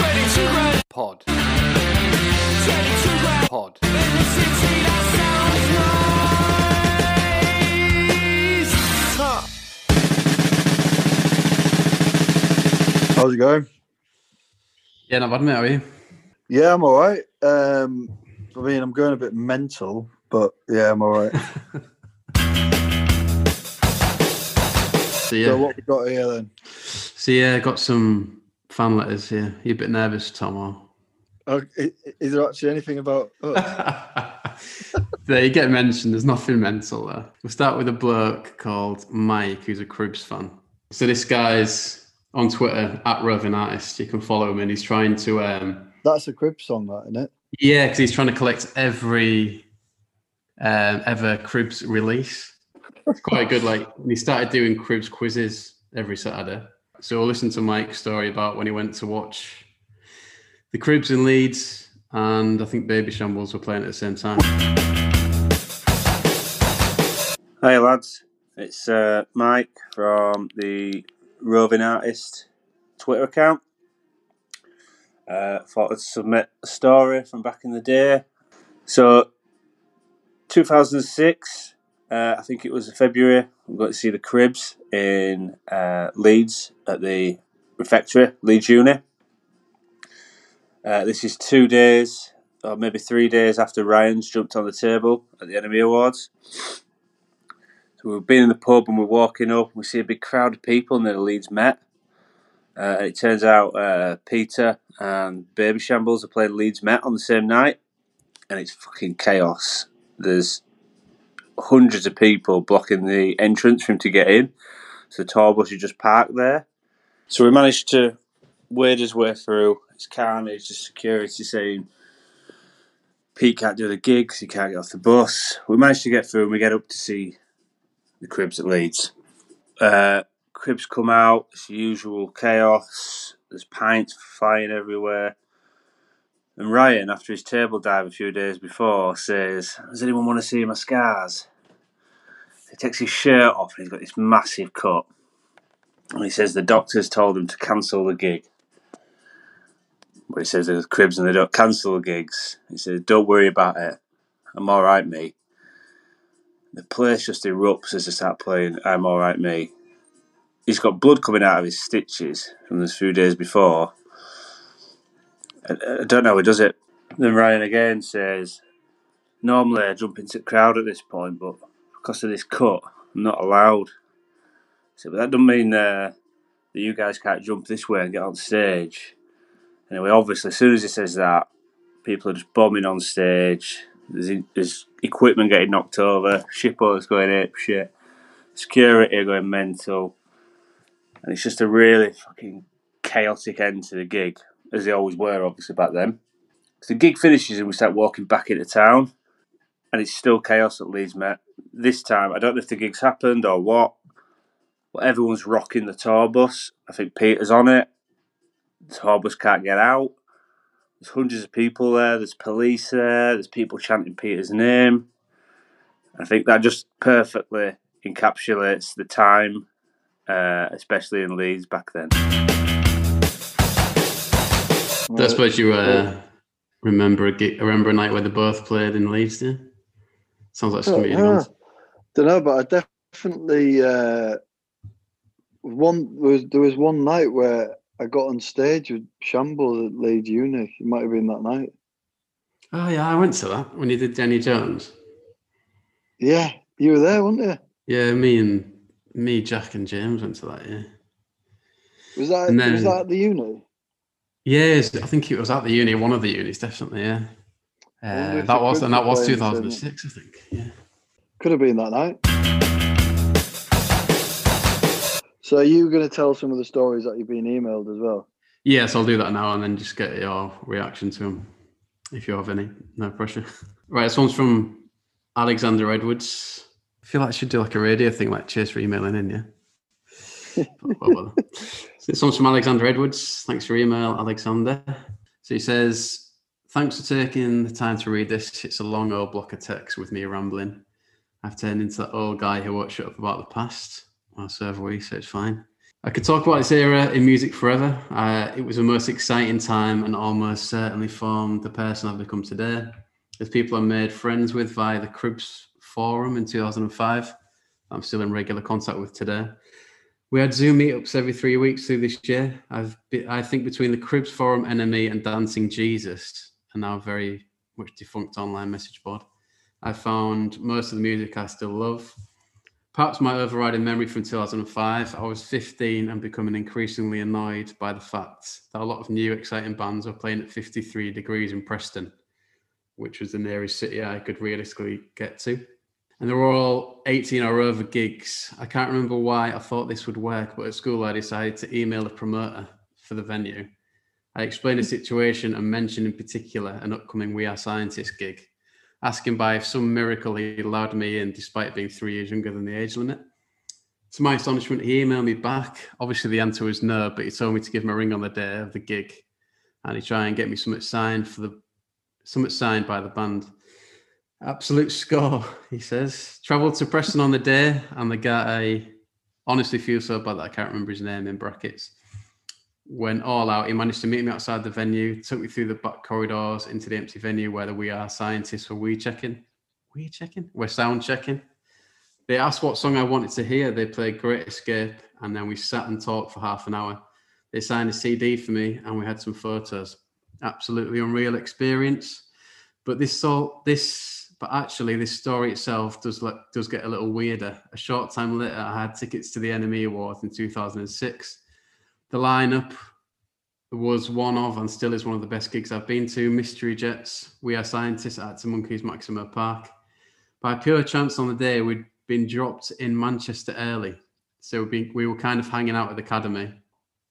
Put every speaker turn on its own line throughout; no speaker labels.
Pod. Pod.
How's it going?
Yeah, not bad, mate. How are you?
Yeah, I'm all right. Um, I mean, I'm going a bit mental, but yeah, I'm all right.
So yeah,
So what we got here then?
so yeah, got some fan letters here. You're a bit nervous, Tom? Or...
Oh, is there actually anything about us?
there, you get mentioned. There's nothing mental there. We'll start with a bloke called Mike, who's a Cribs fan. So this guy's on Twitter at Roving Artist. You can follow him, and he's trying to. um
That's a crib song, that isn't it?
Yeah, because he's trying to collect every um, ever Cribs release. It's quite good. Like he started doing Cribs quizzes every Saturday. So listen to Mike's story about when he went to watch the Cribs in Leeds, and I think Babyshambles were playing at the same time.
Hey lads, it's uh, Mike from the Roving Artist Twitter account. Uh, thought I'd submit a story from back in the day. So, 2006, uh, I think it was February, we got to see the Cribs in uh, Leeds at the Refectory, Leeds Uni. Uh, this is two days, or maybe three days after Ryan's jumped on the table at the NME Awards. So we've been in the pub and we're walking up. We see a big crowd of people near the Leeds Met. Uh, it turns out uh, Peter and Babyshambles are playing Leeds Met on the same night, and it's fucking chaos. There's hundreds of people blocking the entrance for him to get in, so the tour bus is just parked there. So we managed to wade his way through. It's carnage. The security saying Pete can't do the gigs. He can't get off the bus. We managed to get through, and we get up to see the Cribs at Leeds. Uh, Cribs come out, it's usual chaos. There's pints flying everywhere. And Ryan, after his table dive a few days before, says, Does anyone want to see my scars? Takes his shirt off and he's got this massive cut. And he says the doctors told him to cancel the gig. But he says there's Cribs and they don't cancel the gigs. He says, Don't worry about it. I'm alright, mate. The place just erupts as they start playing I'm Alright Me. He's got blood coming out of his stitches from those few days before. I, don't know he does it. Then Ryan again says, Normally I jump into the crowd at this point, but because of this cut, I'm not allowed. So, but that doesn't mean uh, that you guys can't jump this way and get on stage. Anyway, obviously, as soon as he says that, people are just bombing on stage. There's, there's equipment getting knocked over, shippers going ape shit, security are going mental, and it's just a really fucking chaotic end to the gig, as they always were, obviously back then. So the gig finishes and we start walking back into town, and it's still chaos at Leeds Met. This time, I don't know if the gig's happened or what, but everyone's rocking the tour bus. I think Peter's on it. The tour bus can't get out. There's hundreds of people there. There's police there. There's people chanting Peter's name. I think that just perfectly encapsulates the time, uh, especially in Leeds back then.
I suppose you uh, remember a gig, remember a night where they both played in Leeds. Yeah, sounds like something you'd want.
Don't know, but I definitely uh, one there was there was one night where I got on stage with Shambles at Leeds Uni. It might have been that night.
Oh yeah, I went to that when you did Jenny Jones.
Yeah, you were there, weren't you?
Yeah, me and me, Jack and James went to that. Yeah.
Was that
And
was that at the uni?
Yes, I think it was at the uni, one of the unis, definitely. Yeah. Uh, that was, and that was
playing the same
2006, I think. Yeah.
Could have been that night. So are you going to tell some of the stories that you've been emailed as well?
Yes, I'll do that now and then just get your reaction to them if you have any. No pressure. Right, this one's from Alexander Edwards. I feel like I should do like a radio thing, like chase for emailing in, yeah. But, well, well. So this one's from Alexander Edwards. Thanks for your email, Alexander. So he says, Thanks for taking the time to read this. It's a long old block of text with me rambling. I've turned into that old guy who won't shut up about the past. Well, so have we, so it's fine. I could talk about this era in music forever. Uh, it was the most exciting time and almost certainly formed the person I've become today. There's people I made friends with via the Cribs forum in 2005. I'm still in regular contact with today. We had Zoom meetups every three weeks through this year. I've I think between the Cribs forum, NME, and Dancing Jesus, and now very much defunct online message board, I found most of the music I still love. Perhaps my overriding memory from 2005, I was 15 and becoming increasingly annoyed by the fact that a lot of new exciting bands were playing at 53 degrees in Preston, which was the nearest city I could realistically get to and they were all 18 or over gigs. I can't remember why I thought this would work, but at school I decided to email the promoter for the venue. I explained the situation and mentioned in particular an upcoming We Are Scientists gig, asking by if some miracle he allowed me in despite being three years younger than the age limit. To my astonishment, he emailed me back. Obviously, the answer was no, but he told me to give him a ring on the day of the gig, and he tried and get me something signed for the something signed by the band. Absolute score, he says. Travelled to Preston on the day, and the guy I honestly feel so bad that I can't remember his name in brackets. Went all out. He managed to meet me outside the venue, took me through the back corridors into the empty venue where We Are scientists were we checking. We checking? We're sound checking. They asked what song I wanted to hear. They played Great Escape, and then we sat and talked for half an hour. They signed a CD for me, and we had some photos. Absolutely unreal experience. But this all this but actually, this story itself does does get a little weirder. A short time later, I had tickets to the NME Awards in 2006. The lineup was one of and still is one of the best gigs I've been to. Mystery Jets, We Are Scientists at the Monkeys Maximo Park. By pure chance on the day, we'd been dropped in Manchester early. So we were kind of hanging out at the Academy.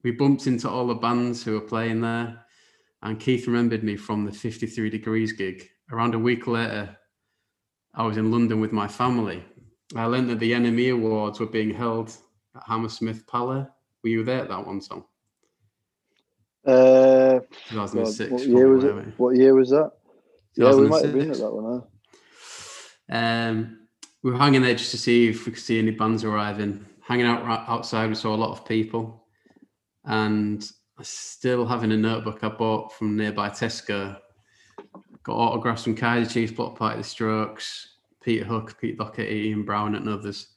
We bumped into all the bands who were playing there. And Keith remembered me from the 53 Degrees gig. Around a week later, I was in London with my family. I learned that the NME Awards were being held at Hammersmith Palais. Were you there at that one, Tom?
Uh,
2006.
what year was it? What year was that? Yeah, we might have been at that one.
Huh? Um, we were hanging there just to see if we could see any bands arriving. Hanging out outside, we saw a lot of people, and I still having a notebook I bought from nearby Tesco got autographs from Kaiser Chiefs, Bloc Party the Strokes, Peter Hook, Pete Doherty, Ian Brown, and others.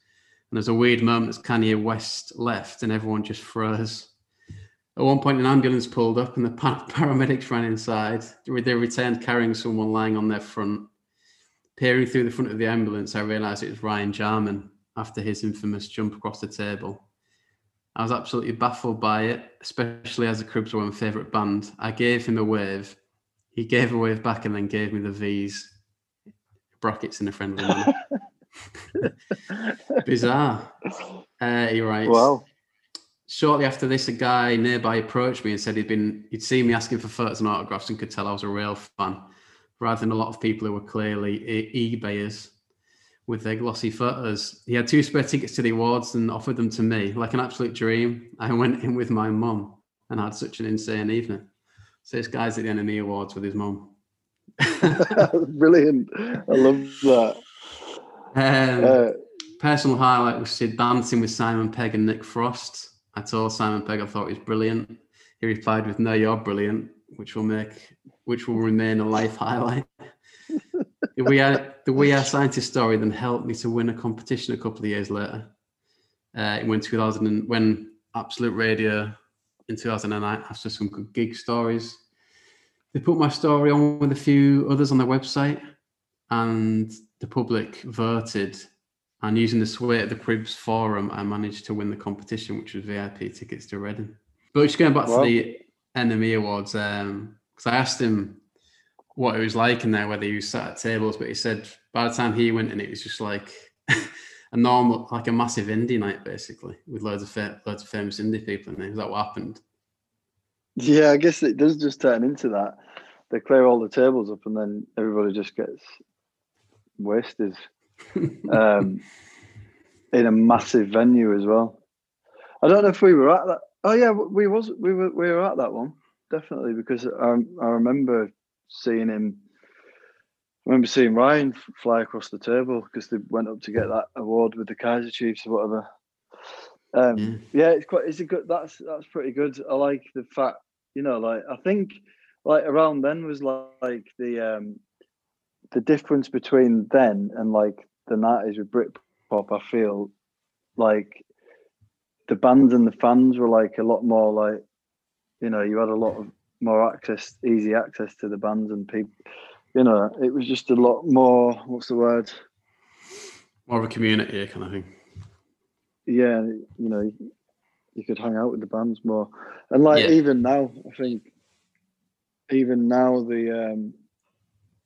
And there's a weird moment as Kanye West left and everyone just froze. At one point, an ambulance pulled up and the paramedics ran inside. They returned carrying someone lying on their front. Peering through the front of the ambulance, I realised it was Ryan Jarman after his infamous jump across the table. I was absolutely baffled by it, especially as the Cribs were my favourite band. I gave him a wave he gave a wave back and then gave me the V's brackets in a friendly manner. Bizarre. Uh, he writes.
Wow.
Shortly after this, a guy nearby approached me and said he'd been he'd seen me asking for photos and autographs and could tell I was a real fan, rather than a lot of people who were clearly eBayers with their glossy photos. He had two spare tickets to the awards and offered them to me, like an absolute dream. I went in with my mum and had such an insane evening. So this guy's at the NME Awards with his mum.
Brilliant. I love that.
Um, uh, personal highlight was Sid dancing with Simon Pegg and Nick Frost. I told Simon Pegg I thought he was brilliant. He replied with, "No, you're brilliant," which will make, which will remain a life highlight. the we are the we are scientist story then helped me to win a competition a couple of years later. Uh, when 2000 and, when Absolute Radio in 2009 after some good gig stories. They put my story on with a few others on their website, and the public voted. And using the sway at the Cribs forum, I managed to win the competition, which was VIP tickets to Reading. But just going back to the NME Awards, because um, I asked him what it was like in there, whether he was sat at tables, but he said by the time he went in, it was just like a normal, like a massive indie night, basically, with loads of fa- loads of famous indie people in there. Is that what happened?
Yeah, I guess it does just turn into that. They clear all the tables up, and then everybody just gets wasted um, in a massive venue as well. I don't know if we were at that. Oh yeah, we was we were we were at that one definitely because I I remember seeing him I remember seeing Ryan fly across the table because they went up to get that award with the Kaiser Chiefs or whatever. Um,
Yeah.
yeah. it's quite. It's a good. That's that's pretty good. I like the fact. You know, like I think, like around then was like, like the um, the difference between then and like the nineties with Britpop. I feel like the bands and the fans were like a lot more like, you know, you had a lot of more access, easy access to the bands and people. You know, it was just a lot more. What's the word?
More of a community kind of thing.
yeah, you know, you, you could hang out with the bands more. And like
Yeah.
even now, I think even now the um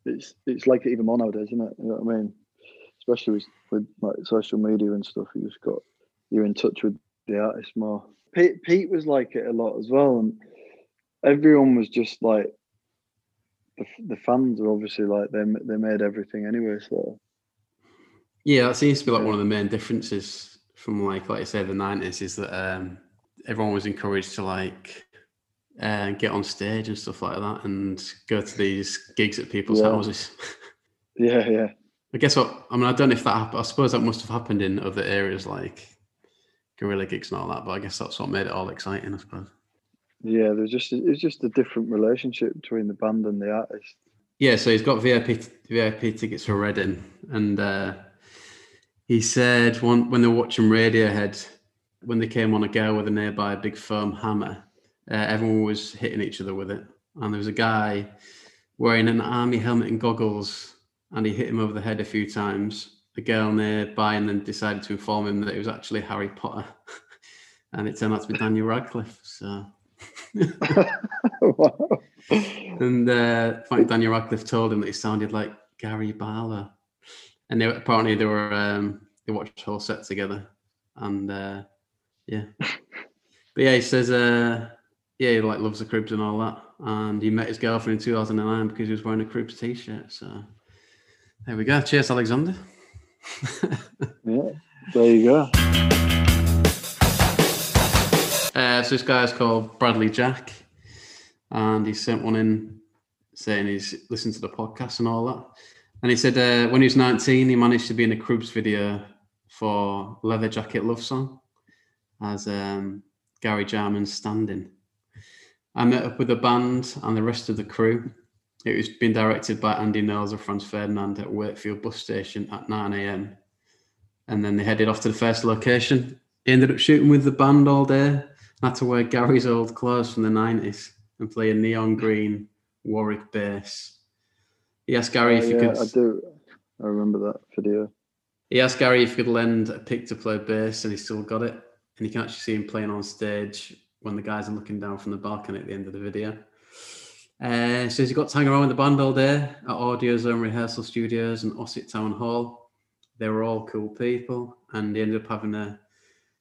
it's it's like it even more nowadays, isn't it? You know what I mean? Especially with, with like social media and stuff, you just got you're in touch with the artist more. Pete Pete was like it a lot as well, and everyone was just like the, the fans are obviously like they they made everything anyway. So
Yeah, that seems to be like one of the main differences from like like I say the nineties is that um, everyone was encouraged to like uh, get on stage and stuff like that and go to these gigs at people's
Yeah.
houses.
yeah, yeah.
I guess what I mean I don't know if that happened. I suppose that must have happened in other areas like guerrilla gigs and all that, but I guess that's what made it all exciting. I suppose.
Yeah, there's just it's just a different relationship between the band and the artist.
Yeah, so he's got VIP VIP tickets for Reading, and uh, he said one, when they were watching Radiohead, when they came on a girl with a nearby big foam hammer, uh, everyone was hitting each other with it, and there was a guy wearing an army helmet and goggles, and he hit him over the head a few times. A girl nearby, and then decided to inform him that it was actually Harry Potter, and it turned out to be Daniel Radcliffe. So.
Wow.
And uh, Daniel Radcliffe told him that he sounded like Gary Barlow. And they, apparently they were um, they watched the whole set together. And uh, yeah, but yeah, he says uh, yeah, he like loves the Cribs and all that. And he met his girlfriend in 2009 because he was wearing a Cribs t-shirt. So there we go. Cheers, Alexander.
yeah, there you go.
Uh, so this guy's called Bradley Jack, and he sent one in saying he's listened to the podcast and all that. And he said uh, when he was 19, he managed to be in a Cribs video for Leather Jacket Love Song as um, Gary Jarman's standing. I met up with the band and the rest of the crew. It was being directed by Andy Knowles of Franz Ferdinand at Wakefield bus station at 9 a.m. And then they headed off to the first location. He ended up shooting with the band all day. Had to wear Gary's old clothes from the 90s and play a neon green Warwick bass. He asked Gary if you
yeah,
could.
I do. I remember that video.
He asked Gary if he could lend a pick to play bass, and he still got it. And you can actually see him playing on stage when the guys are looking down from the balcony at the end of the video. Uh, says he got to hang around with the band all day at Audio Zone rehearsal studios and Ossett Town Hall. They were all cool people, and he ended up having a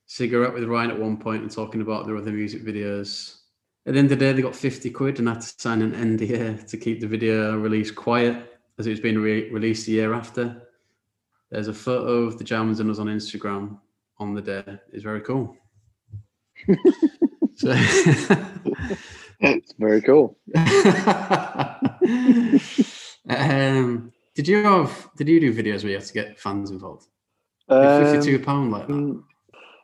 cigarette with Ryan at one point and talking about their other music videos. At the end of the day, they got 50 quid and had to sign an NDA to keep the video release quiet as it was being re- released a year after. There's a photo of the Jarmans and us on Instagram on the day. It's very cool. So,
It's very cool.
um, did you have? Did you do videos where you had to get fans involved?
Um,
Fifty-two pound like that.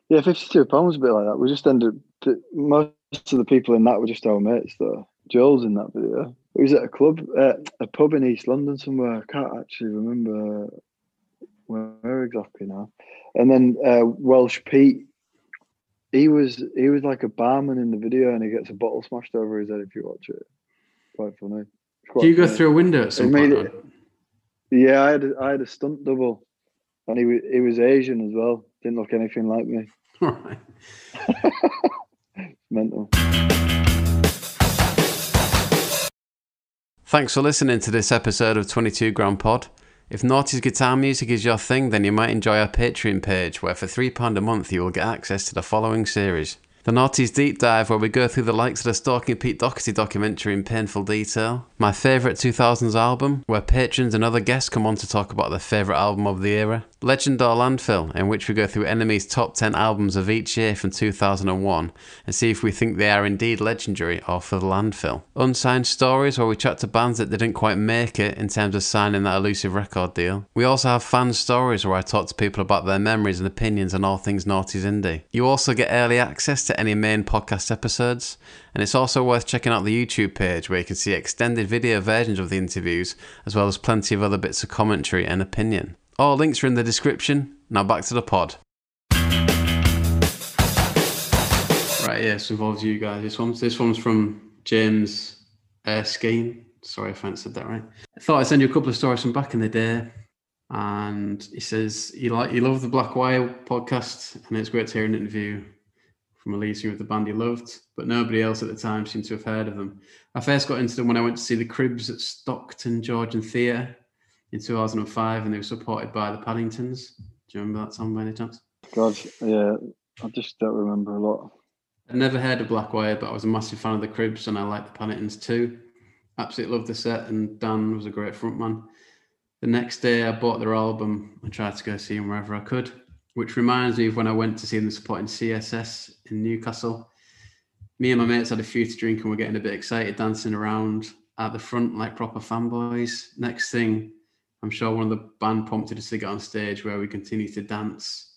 yeah, fifty-two pounds a bit like that. We just ended. up- Most of the people in that were just our mates, though. Joel's in that video. He was at a club, uh, a pub in East London somewhere. I can't actually remember where exactly now. And then uh, Welsh Pete, he was he was like a barman in the video, and he gets a bottle smashed over his head if you watch it. Quite funny. Quite
Do you go through a window at some
made
point?
it- Yeah, I had a, I had a stunt double, and he was he was Asian as well. Didn't look anything like me.
All right.
Mental.
Thanks for listening to this episode of 22 Grand Pod. If Noughties guitar music is your thing, then you might enjoy our Patreon page, where for £3 a month you will get access to the following series. The Noughties Deep Dive, where we go through the likes of the Stalking Pete Doherty documentary in painful detail. My favourite 2000s album, where patrons and other guests come on to talk about their favourite album of the era. Legend or Landfill, in which we go through NME's top 10 albums of each year from 2001 and see if we think they are indeed legendary or for the landfill. Unsigned Stories, where we chat to bands that didn't quite make it in terms of signing that elusive record deal. We also have Fan Stories, where I talk to people about their memories and opinions on all things Noughties Indie. You also get early access to any main podcast episodes, and it's also worth checking out the YouTube page where you can see extended video versions of the interviews as well as plenty of other bits of commentary and opinion. All links are in the description. Now back to the pod. Right, yes, involves you guys. This one's this one's from James uh, Erskine. Sorry if I said that right. I thought I'd send you a couple of stories from back in the day. And he says he like he loved the Black Wire podcast, and it's great to hear an interview from a lead singer of the band he loved, but nobody else at the time seemed to have heard of them. I first got into them when I went to see the Cribs at Stockton Georgian Theatre in 2005, and they were supported by the Paddingtons. Do you remember that song by any chance?
God, yeah, I just don't remember a lot.
I'd never heard of Black Wire, but I was a massive fan of the Cribs, and I liked the Paddingtons too. Absolutely loved the set, and Dan was a great frontman. The next day, I bought their album and tried to go see them wherever I could, which reminds me of when I went to see them supporting CSS in Newcastle. Me and my mates had a few to drink and we're getting a bit excited, dancing around at the front like proper fanboys. Next thing, I'm sure one of the band prompted us to get on stage where we continued to dance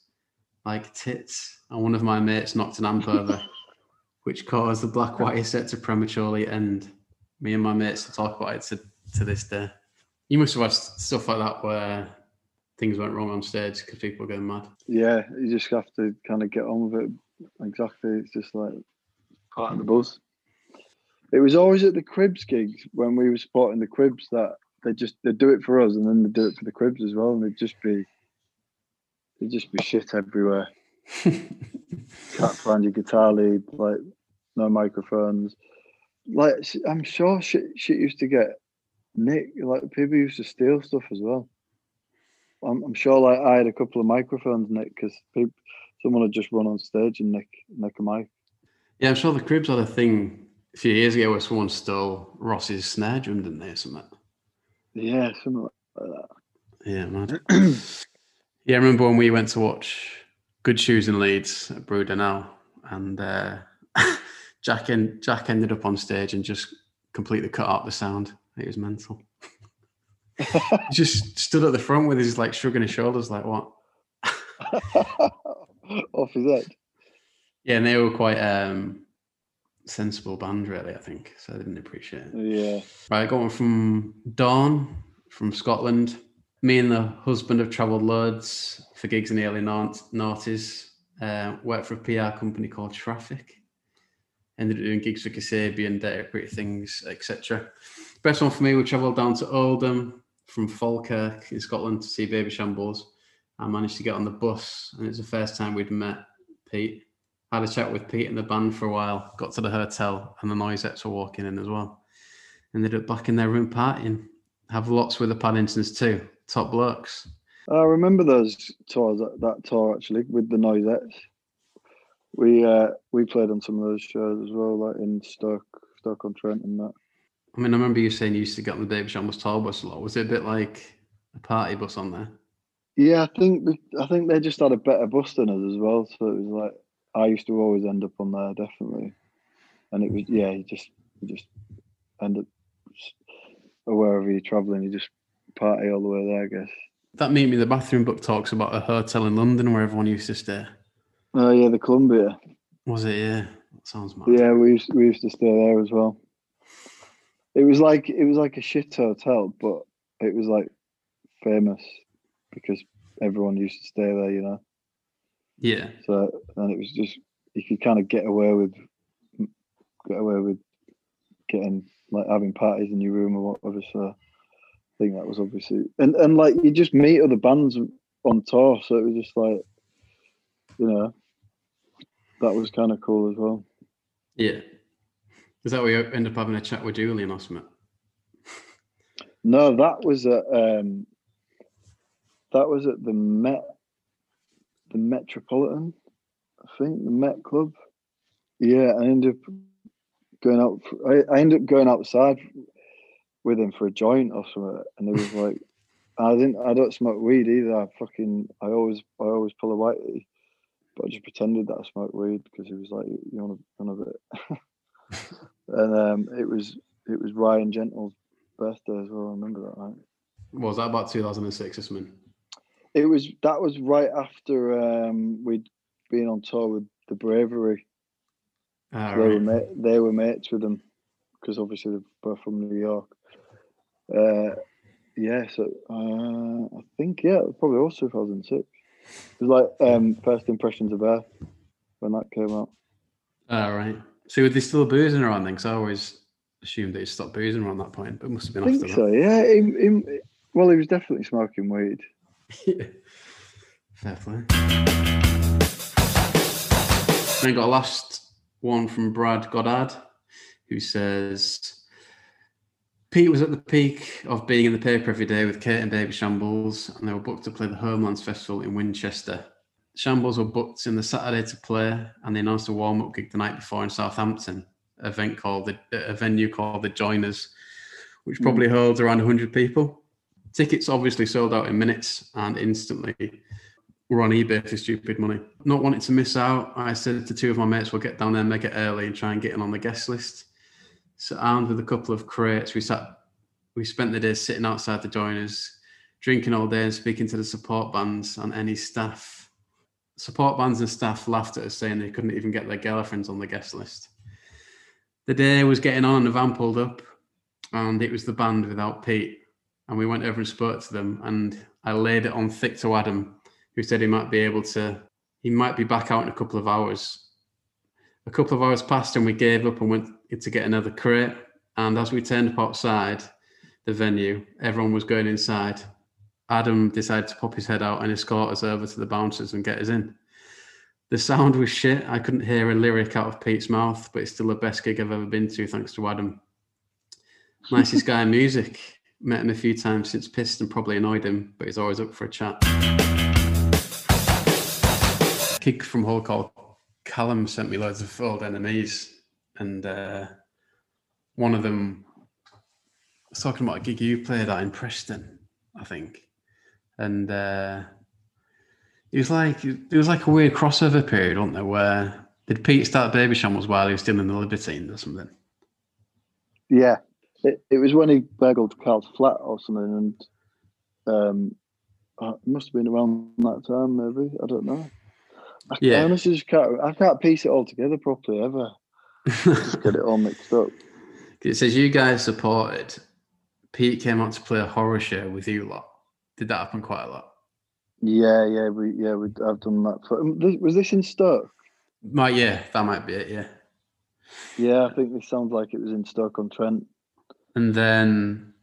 like tits. And one of my mates knocked an amp over, which caused the Black Wire set to prematurely end. Me and my mates to talk about it to, to this day. You must have had stuff like that where things went wrong on stage because people were going mad.
Yeah, you just have to kind of get on with it. Exactly. It's just like part of the buzz. It was always at the Cribs gigs when we were supporting the Cribs that they just they do it for us and then they do it for the Cribs as well, and they'd just be there'd just be shit everywhere. Can't find your guitar lead, like no microphones. Like I'm sure shit, shit used to get Nick. Like people used to steal stuff as well. I'm, I'm sure like I had a couple of microphones Nick, because someone had just run on stage and nick nick a mic.
Yeah, I'm sure the Cribs had a thing a few years ago where someone stole Ross's snare drum, didn't they, or something?
Yeah, something like that.
Yeah, mad. yeah, I remember when we went to watch Good Shoes in Leeds at Brudenell, and uh, Jack en- Jack ended up on stage and just completely cut out the sound. It was mental. just stood at the front with his like shrugging his shoulders, like what?
Off his head.
Yeah, and they were quite um sensible band, really. I think so. I didn't appreciate it.
Yeah.
Right, going from Dawn from Scotland. Me and the husband have travelled loads for gigs in the early noughties. Uh, worked for a PR company called Traffic. Ended up doing gigs for Kasabian, Data Pretty Things, etc. Best one for me, we travelled down to Oldham from Falkirk in Scotland to see Babyshambles. I managed to get on the bus, and it's the first time we'd met Pete had a chat with Pete and the band for a while, got to the hotel, and the Noisettes were walking in as well. Ended up back in their room partying. Have lots with the Paddingtons too. Top blokes.
I remember those tours, that, that tour actually, with the Noisettes. We uh, we played on some of those shows as well, like in Stoke, Stoke on Trent and that.
I mean, I remember you saying you used to get on the Babyshambles tour bus a lot. Was it a bit like a party bus on there?
Yeah, I think I think they just had a better bus than us as well. So it was like I used to always end up on there, definitely. And it was yeah, you just you just end up wherever you're traveling, you just party all the way there, I guess.
That Meet Me in the Bathroom book talks about a hotel in London where everyone used to stay.
Oh yeah, the Columbia.
Was it? Yeah, that sounds mad.
Yeah, we used we used to stay there as well. It was like it was like a shit hotel, but it was like famous because everyone used to stay there, you know.
Yeah.
So and it was just you could kind of get away with get away with getting like having parties in your room or whatever. So I think that was obviously and and like you just meet other bands on tour, so it was just like you know that was kind of cool as well.
Yeah. Is that where you end up having a chat with Julian something?
No, that was at um, that was at the Met, the Metropolitan, I think the Met Club. Yeah, I ended up going out. For, I, I ended up going outside with him for a joint or something, and it was like I didn't. I don't smoke weed either. I fucking. I always. I always pull a whitey, but I just pretended that I smoked weed because he was like, "You want a, want a bit?" and um, it was it was Ryan Gentle's birthday as well. I remember that night.
Was that about 2006 or something?
It was that was right after um, we'd been on tour with the Bravery.
Ah,
they were
right.
ma- they were mates with them because obviously they're both from New York. Uh, yeah, so uh, I think yeah, probably was 2006. It was like um, first impressions of Earth when that came out.
Ah, right. So were they still boozing around then? Because I always assumed they stopped boozing around that point, but it must have been
I
been
think
after
so. Yeah, him, him, well, he was definitely smoking weed.
Fair play. Then got a last one from Brad Goddard, who says Pete was at the peak of being in the paper every day with Kate and Babyshambles, and they were booked to play the Homelands Festival in Winchester. Shambles were booked in the Saturday to play, and they announced a warm up gig the night before in Southampton, an event called the, a venue called the Joiners, which hmm. probably holds around 100 people. Tickets obviously sold out in minutes and instantly were on eBay for stupid money. Not wanting to miss out, I said to two of my mates, we'll get down there make it early and try and get in on the guest list. So armed with a couple of crates, we sat, we spent the day sitting outside the joiners, drinking all day and speaking to the support bands and any staff. Support bands and staff laughed at us saying they couldn't even get their girlfriends on the guest list. The day was getting on and the van pulled up and it was the band without Pete. And we went over and spoke to them and I laid it on thick to Adam, who said he might be able to, he might be back out in a couple of hours. A couple of hours passed and we gave up and went to get another crate. And as we turned up outside the venue, everyone was going inside. Adam decided to pop his head out and escort us over to the bouncers and get us in. The sound was shit. I couldn't hear a lyric out of Pete's mouth, but it's still the best gig I've ever been to, thanks to Adam. Nicest guy in music. Met him a few times since pissed and probably annoyed him, but he's always up for a chat. Kid from Hull called Callum sent me loads of old NMEs, and uh, one of them was talking about a gig you played at in Preston, I think, and uh, it was like it was like a weird crossover period, wasn't there? Where did Pete start Babyshambles while he was still in the Libertines or something?
Yeah, it, it was when he burgled Carl's flat or something, and um, uh, it must have been around that time, maybe. I don't know. I,
Yeah.
I honestly just can't. I can't piece it all together properly ever. Just get it all mixed up.
It says you guys supported. Pete came out to play a horror show with you lot. Did that happen quite a lot?
Yeah, yeah, we yeah we I've done that. For, um, this- was this in Stoke?
Might yeah, that might be it. Yeah.
Yeah, I think this sounds like it was in Stoke on Trent.
And then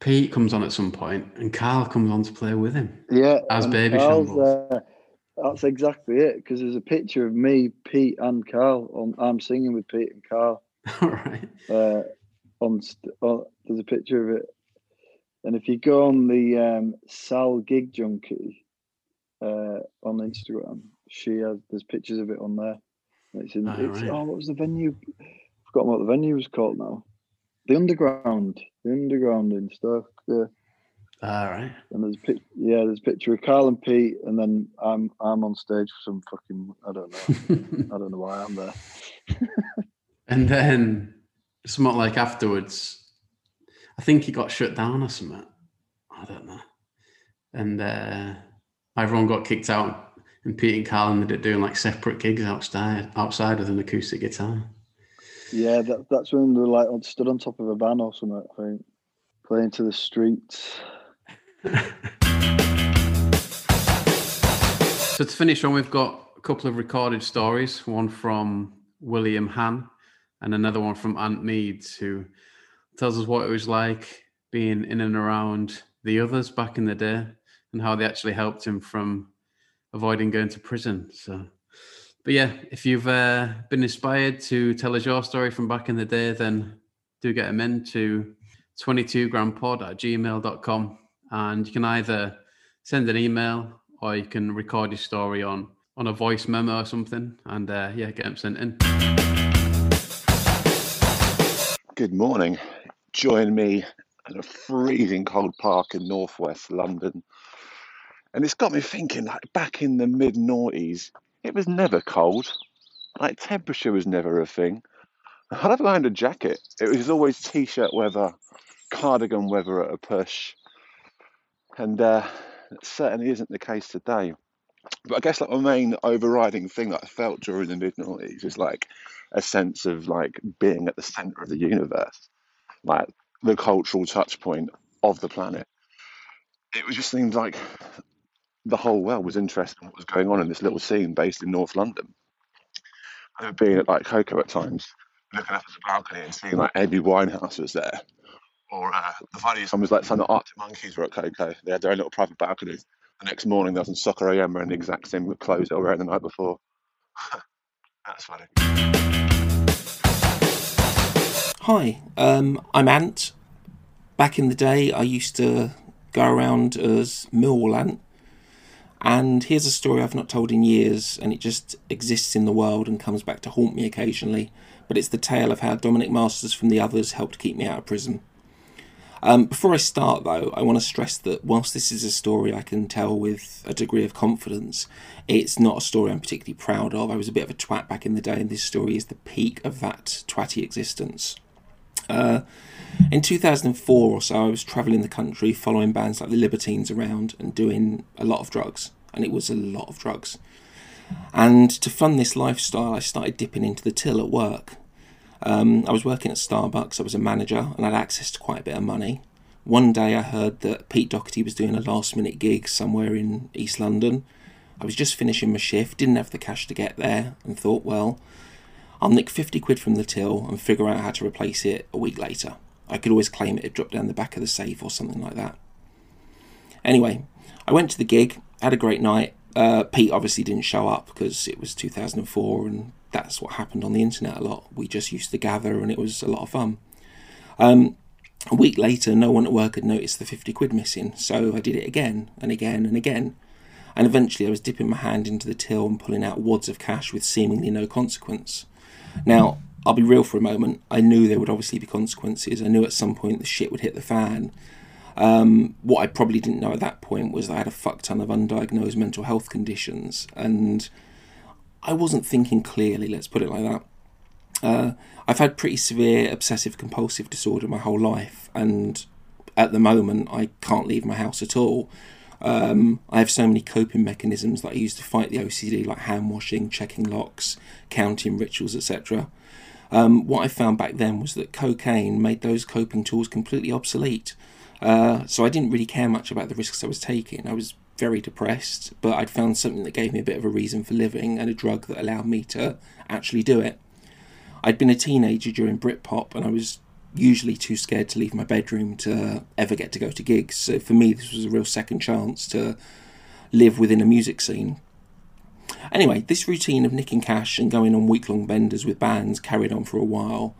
Pete comes on at some point, and Carl comes on to play with him.
Yeah,
As Baby
Carl's,
Shambles.
uh, that's exactly it. Because there's a picture of me, Pete, and Carl. On I'm singing with Pete and Carl.
All right.
uh, on, on there's a picture of it, and if you go on the um, Sal Gig Junkie uh, on Instagram, she has there's pictures of it on there. It's in.
Oh,
it's,
right.
oh, what was the venue? Forgotten what the venue was called now. The Underground, the Underground and stuff. Yeah,
All right.
and there's a yeah, there's a picture of Carl and Pete, and then I'm I'm on stage for some fucking I don't know I don't know why I'm there.
and then somewhat like afterwards, I think he got shut down or something. I don't know. And uh, everyone got kicked out, and Pete and Carl ended up doing like separate gigs outside, outside with an acoustic guitar.
Yeah, that, that's when they like stood on top of a van or something. I think playing to the streets.
So to finish on, we've got a couple of recorded stories. One from William Han, and another one from Ant Meads, who tells us what it was like being in and around the others back in the day, and how they actually helped him from avoiding going to prison. So, but yeah, if you've uh, been inspired to tell us your story from back in the day, then do get them in to 22grandpod at gmail.com. And you can either send an email or you can record your story on on a voice memo or something and uh, yeah get them sent in
Good morning. Join me and a freezing cold park in northwest London. And it's got me thinking, like back in the mid noughties, it was never cold. Like temperature was never a thing. I'd have owned a jacket. It was always t-shirt weather, cardigan weather at a push, and uh, it certainly isn't the case today. But I guess like my main overriding thing that I felt during the mid noughties is like a sense of like being at the center of the universe, like the cultural touch point of the planet. It was just seemed like the whole world was interested in what was going on in this little scene based in North London. I remember being at like KOKO at times, looking up at the balcony and seeing like Amy Winehouse was there. Or uh, the funniest one was like some of the Arctic Monkeys were at KOKO. They had their own little private balcony. The next morning, they was in Soccer AM wearing the exact same clothes they were wearing the night before. That's funny.
Hi, um, I'm Ant. Back in the day, I used to go around as Millwall Ant. And here's a story I've not told in years, and it just exists in the world and comes back to haunt me occasionally. But it's the tale of how Dominic Masters from the others helped keep me out of prison. Um, before I start, though, I want to stress that whilst this is a story I can tell with a degree of confidence, it's not a story I'm particularly proud of. I was a bit of a twat back in the day, and this story is the peak of that twatty existence. Uh, in 2004 or so, I was travelling the country following bands like the Libertines around and doing a lot of drugs, and it was a lot of drugs. And to fund this lifestyle, I started dipping into the till at work. Um, I was working at Starbucks, I was a manager, and I had access to quite a bit of money. One day I heard that Pete Doherty was doing a last minute gig somewhere in East London. I was just finishing my shift, didn't have the cash to get there, and thought, well, I'll nick 50 quid from the till and figure out how to replace it a week later. I could always claim it had dropped down the back of the safe or something like that. Anyway, I went to the gig, had a great night. Uh, Pete obviously didn't show up because it was 2004 and that's what happened on the internet a lot. We just used to gather and it was a lot of fun. Um, a week later, no one at work had noticed the 50 quid missing, so I did it again and again and again. And eventually, I was dipping my hand into the till and pulling out wads of cash with seemingly no consequence. Now, I'll be real for a moment. I knew there would obviously be consequences. I knew at some point the shit would hit the fan. Um, what I probably didn't know at that point was that I had a fuck ton of undiagnosed mental health conditions, and I wasn't thinking clearly, let's put it like that. Uh, I've had pretty severe obsessive compulsive disorder my whole life, and at the moment, I can't leave my house at all. Um, I have so many coping mechanisms that I use to fight the OCD, like hand washing, checking locks, counting rituals, etc. Um, what I found back then was that cocaine made those coping tools completely obsolete. Uh, so I didn't really care much about the risks I was taking. I was very depressed, but I'd found something that gave me a bit of a reason for living and a drug that allowed me to actually do it. I'd been a teenager during Britpop and I was usually too scared to leave my bedroom to ever get to go to gigs. So for me, this was a real second chance to live within a music scene. Anyway, this routine of nicking cash and going on week long benders with bands carried on for a while.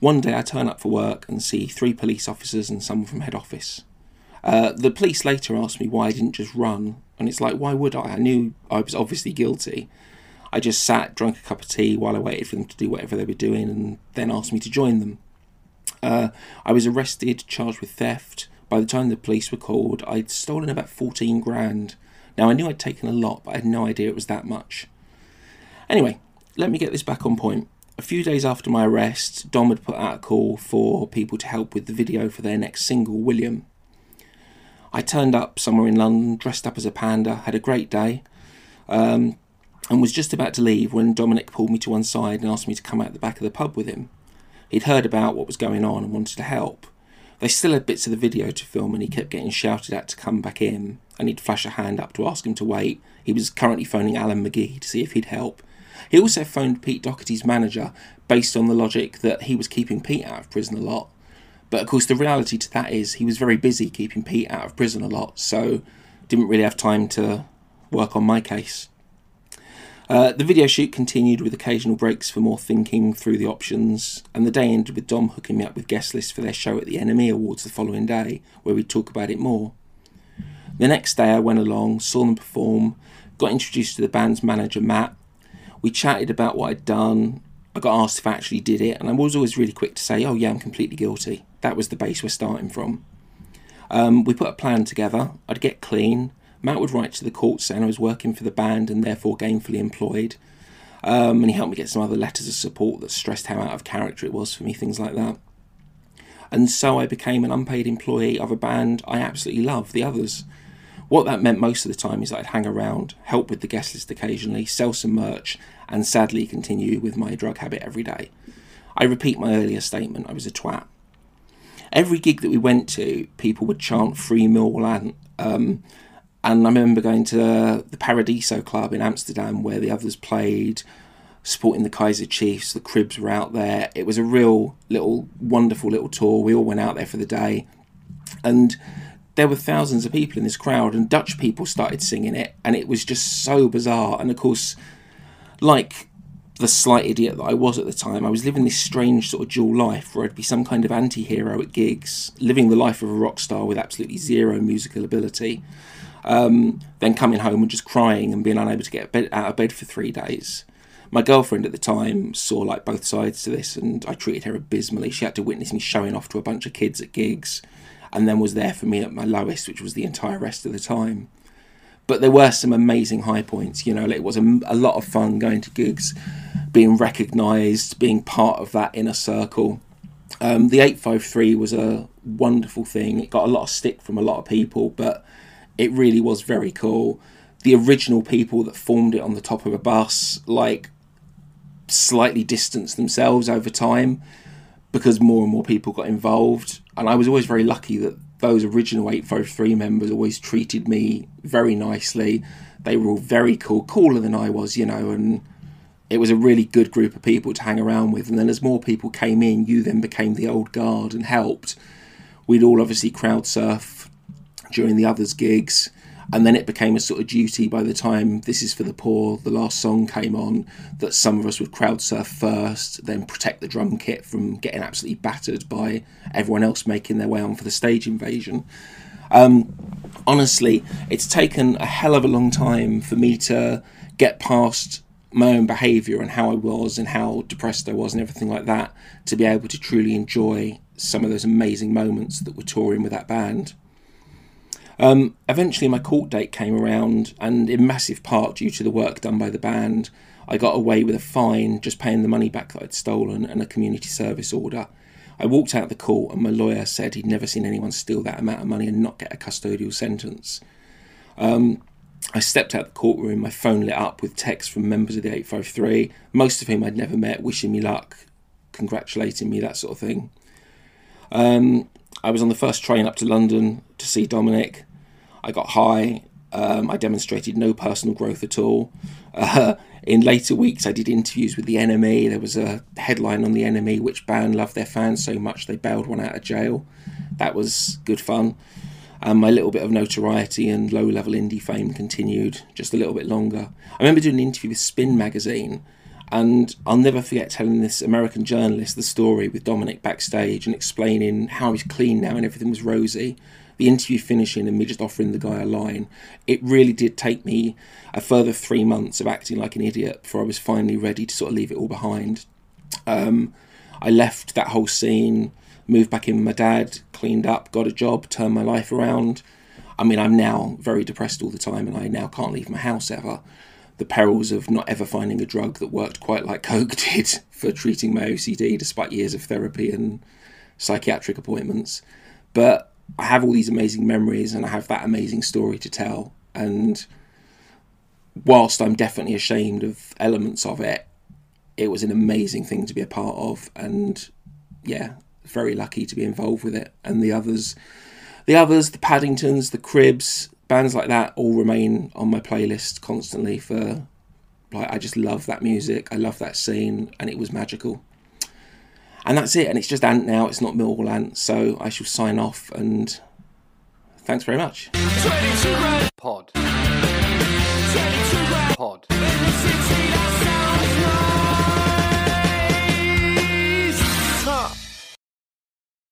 One day I turn up for work and see three police officers and someone from head office. Uh, the police later asked me why I didn't just run, and it's like, why would I? I knew I was obviously guilty. I just sat, drank a cup of tea while I waited for them to do whatever they were doing, and then asked me to join them. Uh, I was arrested, charged with theft. By the time the police were called, I'd stolen about 14 grand. Now, I knew I'd taken a lot, but I had no idea it was that much. Anyway, let me get this back on point. A few days after my arrest, Dom had put out a call for people to help with the video for their next single, William. I turned up somewhere in London, dressed up as a panda, had a great day, um, and was just about to leave when Dominic pulled me to one side and asked me to come out the back of the pub with him. He'd heard about what was going on and wanted to help. They still had bits of the video to film, and he kept getting shouted at to come back in, and he'd flash a hand up to ask him to wait. He was currently phoning Alan McGee to see if he'd help. He also phoned Pete Doherty's manager based on the logic that he was keeping Pete out of prison a lot. But of course, the reality to that is he was very busy keeping Pete out of prison a lot, so didn't really have time to work on my case. Uh, the video shoot continued with occasional breaks for more thinking through the options, and the day ended with Dom hooking me up with guest lists for their show at the NME Awards the following day, where we'd talk about it more. The next day, I went along, saw them perform, got introduced to the band's manager, Matt. We chatted about what I'd done. I got asked if I actually did it, and I was always really quick to say, Oh, yeah, I'm completely guilty. That was the base we're starting from. Um, we put a plan together. I'd get clean. Matt would write to the court saying I was working for the band and therefore gainfully employed. Um, and he helped me get some other letters of support that stressed how out of character it was for me, things like that. And so I became an unpaid employee of a band I absolutely love, the others. What that meant most of the time is that I'd hang around, help with the guest list occasionally, sell some merch, and sadly continue with my drug habit every day. I repeat my earlier statement, I was a twat. Every gig that we went to, people would chant Free Millwall um, and I remember going to the Paradiso Club in Amsterdam where the others played, supporting the Kaiser Chiefs. The Cribs were out there. It was a real little wonderful little tour. We all went out there for the day, and there were thousands of people in this crowd, and Dutch people started singing it, and it was just so bizarre. And of course, like the slight idiot that I was at the time, I was living this strange sort of dual life where I'd be some kind of anti hero at gigs, living the life of a rock star with absolutely zero musical ability, um, then coming home and just crying and being unable to get out of bed for three days. My girlfriend at the time saw like both sides to this, and I treated her abysmally. She had to witness me showing off to a bunch of kids at gigs, and then was there for me at my lowest, which was the entire rest of the time. But there were some amazing high points. You know, it was a, a lot of fun going to gigs, being recognised, being part of that inner circle. Um, the 853 was a wonderful thing. It got a lot of stick from a lot of people, but it really was very cool. The original people that formed it on the top of a bus, like, slightly distanced themselves over time because more and more people got involved. And I was always very lucky that those original 853 members always treated me very nicely. They were all very cool, cooler than I was, you know, and it was a really good group of people to hang around with. And then as more people came in, you then became the old guard and helped. We'd all obviously crowd surf during the others' gigs. And then it became a sort of duty by the time This Is for the Poor, the last song came on, that some of us would crowd surf first, then protect the drum kit from getting absolutely battered by everyone else making their way on for the stage invasion. Um, honestly, it's taken a hell of a long time for me to get past my own behaviour and how I was and how depressed I was and everything like that to be able to truly enjoy some of those amazing moments that were touring with that band. Um, eventually, my court date came around, and in massive part due to the work done by the band, I got away with a fine, just paying the money back that I'd stolen, and a community service order. I walked out the court, and my lawyer said he'd never seen anyone steal that amount of money and not get a custodial sentence. Um, I stepped out the courtroom, my phone lit up with texts from members of the 853, most of whom I'd never met, wishing me luck, congratulating me, that sort of thing. Um, I was on the first train up to London to see Dominic. I got high. Um, I demonstrated no personal growth at all. Uh, in later weeks, I did interviews with the NME. There was a headline on the NME which band loved their fans so much they bailed one out of jail. That was good fun. Um, my little bit of notoriety and low level indie fame continued just a little bit longer. I remember doing an interview with Spin magazine, and I'll never forget telling this American journalist the story with Dominic backstage and explaining how he's clean now and everything was rosy the interview finishing and me just offering the guy a line, it really did take me a further three months of acting like an idiot before I was finally ready to sort of leave it all behind. Um, I left that whole scene, moved back in with my dad, cleaned up, got a job, turned my life around. I mean, I'm now very depressed all the time and I now can't leave my house ever. The perils of not ever finding a drug that worked quite like Coke did for treating my OCD, despite years of therapy and psychiatric appointments. But I have all these amazing memories and I have that amazing story to tell. And whilst I'm definitely ashamed of elements of it, it was an amazing thing to be a part of. And yeah, very lucky to be involved with it. And the others, the others, the Paddingtons, the Cribs, bands like that all remain on my playlist constantly for like I just love that music. I love that scene and it was magical. And that's it. And it's just Ant now. It's not Millwall Ant. So I shall sign off. And thanks very much. Pod. Pod.